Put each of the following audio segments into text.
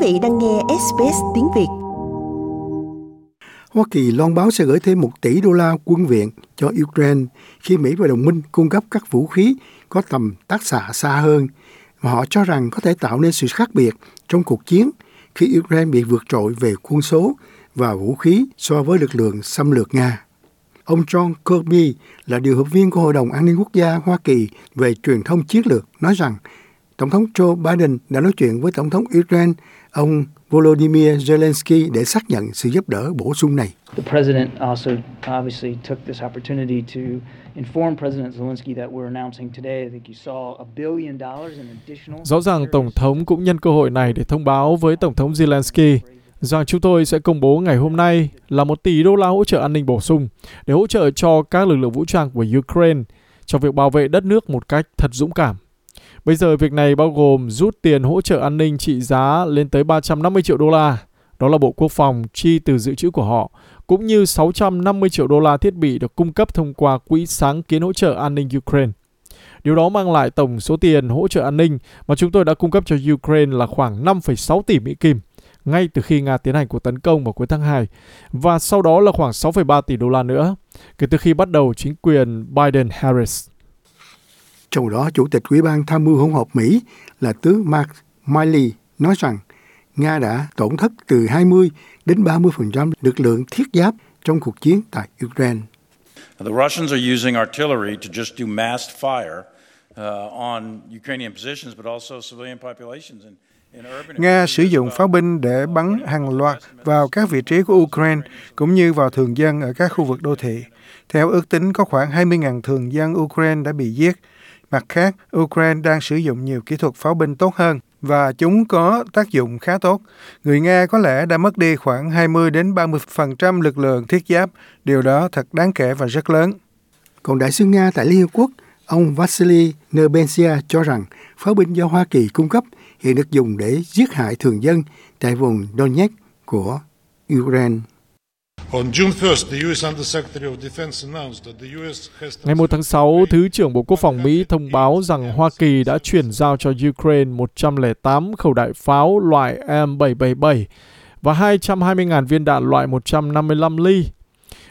vị đang nghe SBS tiếng Việt. Hoa Kỳ loan báo sẽ gửi thêm 1 tỷ đô la quân viện cho Ukraine khi Mỹ và đồng minh cung cấp các vũ khí có tầm tác xạ xa hơn mà họ cho rằng có thể tạo nên sự khác biệt trong cuộc chiến khi Ukraine bị vượt trội về quân số và vũ khí so với lực lượng xâm lược Nga. Ông John Kirby là điều hợp viên của Hội đồng An ninh Quốc gia Hoa Kỳ về truyền thông chiến lược nói rằng Tổng thống Joe Biden đã nói chuyện với Tổng thống Ukraine ông Volodymyr Zelensky để xác nhận sự giúp đỡ bổ sung này. The president also obviously took this opportunity to inform President Zelensky that we're announcing today. I think you saw a billion dollars in additional. Rõ ràng Tổng thống cũng nhân cơ hội này để thông báo với Tổng thống Zelensky rằng chúng tôi sẽ công bố ngày hôm nay là một tỷ đô la hỗ trợ an ninh bổ sung để hỗ trợ cho các lực lượng vũ trang của Ukraine trong việc bảo vệ đất nước một cách thật dũng cảm. Bây giờ việc này bao gồm rút tiền hỗ trợ an ninh trị giá lên tới 350 triệu đô la. Đó là Bộ Quốc phòng chi từ dự trữ của họ, cũng như 650 triệu đô la thiết bị được cung cấp thông qua Quỹ sáng kiến hỗ trợ an ninh Ukraine. Điều đó mang lại tổng số tiền hỗ trợ an ninh mà chúng tôi đã cung cấp cho Ukraine là khoảng 5,6 tỷ Mỹ Kim ngay từ khi Nga tiến hành cuộc tấn công vào cuối tháng 2 và sau đó là khoảng 6,3 tỷ đô la nữa kể từ khi bắt đầu chính quyền Biden-Harris. Trong đó, Chủ tịch Ủy ban Tham mưu hỗn hợp Mỹ là tướng Mark Milley nói rằng Nga đã tổn thất từ 20 đến 30% lực lượng thiết giáp trong cuộc chiến tại Ukraine. The Russians are using artillery to just do massed fire uh, on Ukrainian positions, but also civilian populations. And Nga sử dụng pháo binh để bắn hàng loạt vào các vị trí của Ukraine cũng như vào thường dân ở các khu vực đô thị. Theo ước tính, có khoảng 20.000 thường dân Ukraine đã bị giết. Mặt khác, Ukraine đang sử dụng nhiều kỹ thuật pháo binh tốt hơn và chúng có tác dụng khá tốt. Người Nga có lẽ đã mất đi khoảng 20 đến 30% lực lượng thiết giáp. Điều đó thật đáng kể và rất lớn. Còn đại sứ Nga tại Liên Hợp Quốc, ông Vasily Nebensia cho rằng pháo binh do Hoa Kỳ cung cấp hiện được dùng để giết hại thường dân tại vùng Donetsk của Ukraine. Ngày 1 tháng 6, Thứ trưởng Bộ Quốc phòng Mỹ thông báo rằng Hoa Kỳ đã chuyển giao cho Ukraine 108 khẩu đại pháo loại M777 và 220.000 viên đạn loại 155 ly.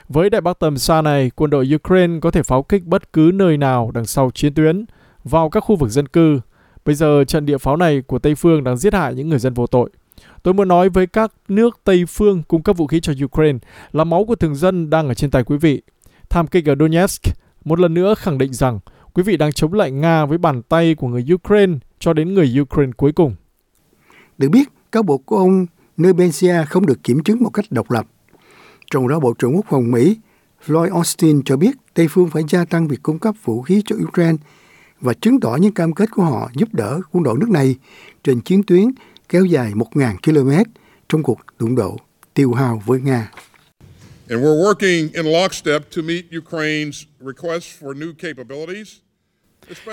Với đại bác tầm xa này, quân đội Ukraine có thể pháo kích bất cứ nơi nào đằng sau chiến tuyến, vào các khu vực dân cư. Bây giờ trận địa pháo này của Tây Phương đang giết hại những người dân vô tội. Tôi muốn nói với các nước Tây phương cung cấp vũ khí cho Ukraine là máu của thường dân đang ở trên tay quý vị. Tham kịch ở Donetsk một lần nữa khẳng định rằng quý vị đang chống lại Nga với bàn tay của người Ukraine cho đến người Ukraine cuối cùng. Được biết, cáo buộc của ông Nebensia không được kiểm chứng một cách độc lập. Trong đó, Bộ trưởng Quốc phòng Mỹ Lloyd Austin cho biết Tây phương phải gia tăng việc cung cấp vũ khí cho Ukraine và chứng tỏ những cam kết của họ giúp đỡ quân đội nước này trên chiến tuyến kéo dài 1.000 km trong cuộc đụng độ tiêu hao với Nga. And we're working in lockstep to meet Ukraine's requests for new capabilities.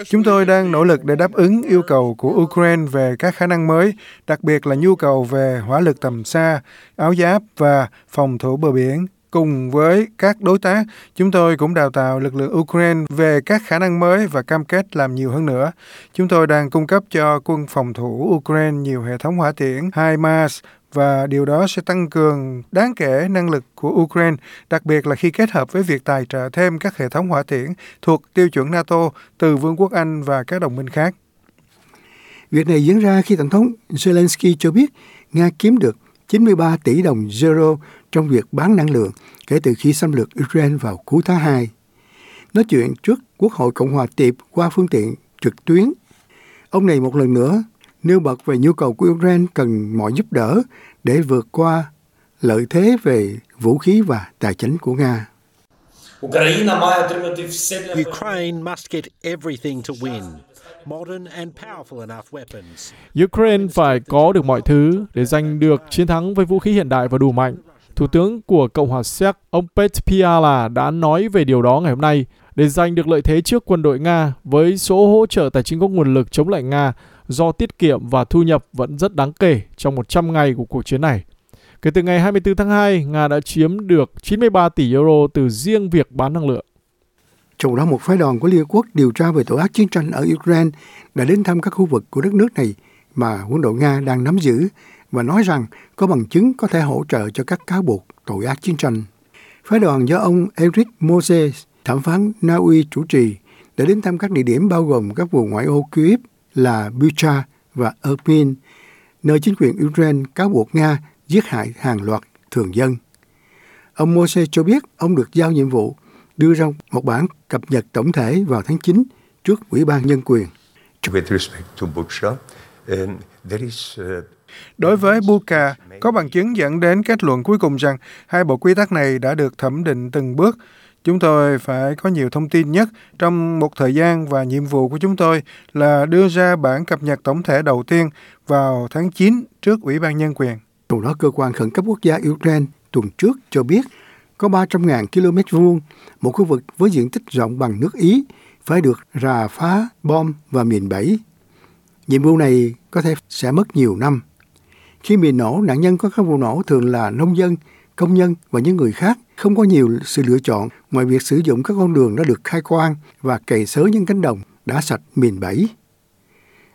Chúng tôi đang nỗ lực để đáp ứng yêu cầu của Ukraine về các khả năng mới, đặc biệt là nhu cầu về hỏa lực tầm xa, áo giáp và phòng thủ bờ biển. Cùng với các đối tác, chúng tôi cũng đào tạo lực lượng Ukraine về các khả năng mới và cam kết làm nhiều hơn nữa. Chúng tôi đang cung cấp cho quân phòng thủ Ukraine nhiều hệ thống hỏa tiễn HIMARS và điều đó sẽ tăng cường đáng kể năng lực của Ukraine, đặc biệt là khi kết hợp với việc tài trợ thêm các hệ thống hỏa tiễn thuộc tiêu chuẩn NATO từ Vương quốc Anh và các đồng minh khác. Việc này diễn ra khi Tổng thống Zelensky cho biết Nga kiếm được 93 tỷ đồng euro trong việc bán năng lượng kể từ khi xâm lược Ukraine vào cuối tháng 2. Nói chuyện trước Quốc hội Cộng hòa Tiệp qua phương tiện trực tuyến, ông này một lần nữa nêu bật về nhu cầu của Ukraine cần mọi giúp đỡ để vượt qua lợi thế về vũ khí và tài chính của Nga. Ukraine must get everything to win. Ukraine phải có được mọi thứ để giành được chiến thắng với vũ khí hiện đại và đủ mạnh. Thủ tướng của Cộng hòa Séc, ông Petr Fiala đã nói về điều đó ngày hôm nay để giành được lợi thế trước quân đội Nga với số hỗ trợ tài chính có nguồn lực chống lại Nga do tiết kiệm và thu nhập vẫn rất đáng kể trong 100 ngày của cuộc chiến này. Kể từ ngày 24 tháng 2, Nga đã chiếm được 93 tỷ euro từ riêng việc bán năng lượng. Trong đó một phái đoàn của Liên Hợp Quốc điều tra về tội ác chiến tranh ở Ukraine đã đến thăm các khu vực của đất nước này mà quân đội Nga đang nắm giữ và nói rằng có bằng chứng có thể hỗ trợ cho các cáo buộc tội ác chiến tranh. Phái đoàn do ông Eric Moses, thẩm phán Na Uy chủ trì, đã đến thăm các địa điểm bao gồm các vùng ngoại ô Kyiv là Bucha và Erpin, nơi chính quyền Ukraine cáo buộc Nga giết hại hàng loạt thường dân. Ông Moses cho biết ông được giao nhiệm vụ đưa ra một bản cập nhật tổng thể vào tháng 9 trước Ủy ban Nhân quyền. With respect to Bucha, um, there is uh, Đối với Buka, có bằng chứng dẫn đến kết luận cuối cùng rằng hai bộ quy tắc này đã được thẩm định từng bước. Chúng tôi phải có nhiều thông tin nhất trong một thời gian và nhiệm vụ của chúng tôi là đưa ra bản cập nhật tổng thể đầu tiên vào tháng 9 trước Ủy ban Nhân quyền. Trong đó, cơ quan khẩn cấp quốc gia Ukraine tuần trước cho biết có 300.000 km vuông, một khu vực với diện tích rộng bằng nước Ý, phải được rà phá bom và miền bẫy. Nhiệm vụ này có thể sẽ mất nhiều năm. Khi bị nổ, nạn nhân có các vụ nổ thường là nông dân, công nhân và những người khác không có nhiều sự lựa chọn ngoài việc sử dụng các con đường đã được khai quang và cày xới những cánh đồng đã sạch mìn bẫy.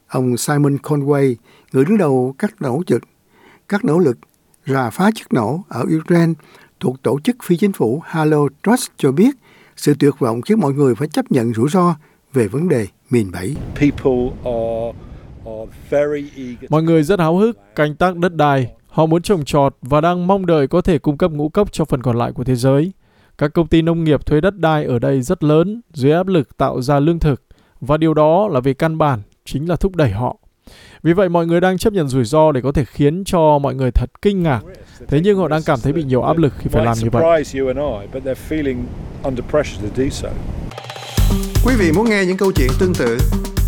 Ông Simon Conway, người đứng đầu các nỗ lực, các nỗ lực rà phá chất nổ ở Ukraine thuộc tổ chức phi chính phủ Halo Trust cho biết sự tuyệt vọng khiến mọi người phải chấp nhận rủi ro về vấn đề mìn bẫy. Mọi người rất háo hức canh tác đất đai, họ muốn trồng trọt và đang mong đợi có thể cung cấp ngũ cốc cho phần còn lại của thế giới. Các công ty nông nghiệp thuê đất đai ở đây rất lớn dưới áp lực tạo ra lương thực và điều đó là về căn bản chính là thúc đẩy họ. Vì vậy mọi người đang chấp nhận rủi ro để có thể khiến cho mọi người thật kinh ngạc. Thế nhưng họ đang cảm thấy bị nhiều áp lực khi phải làm như vậy. Quý vị muốn nghe những câu chuyện tương tự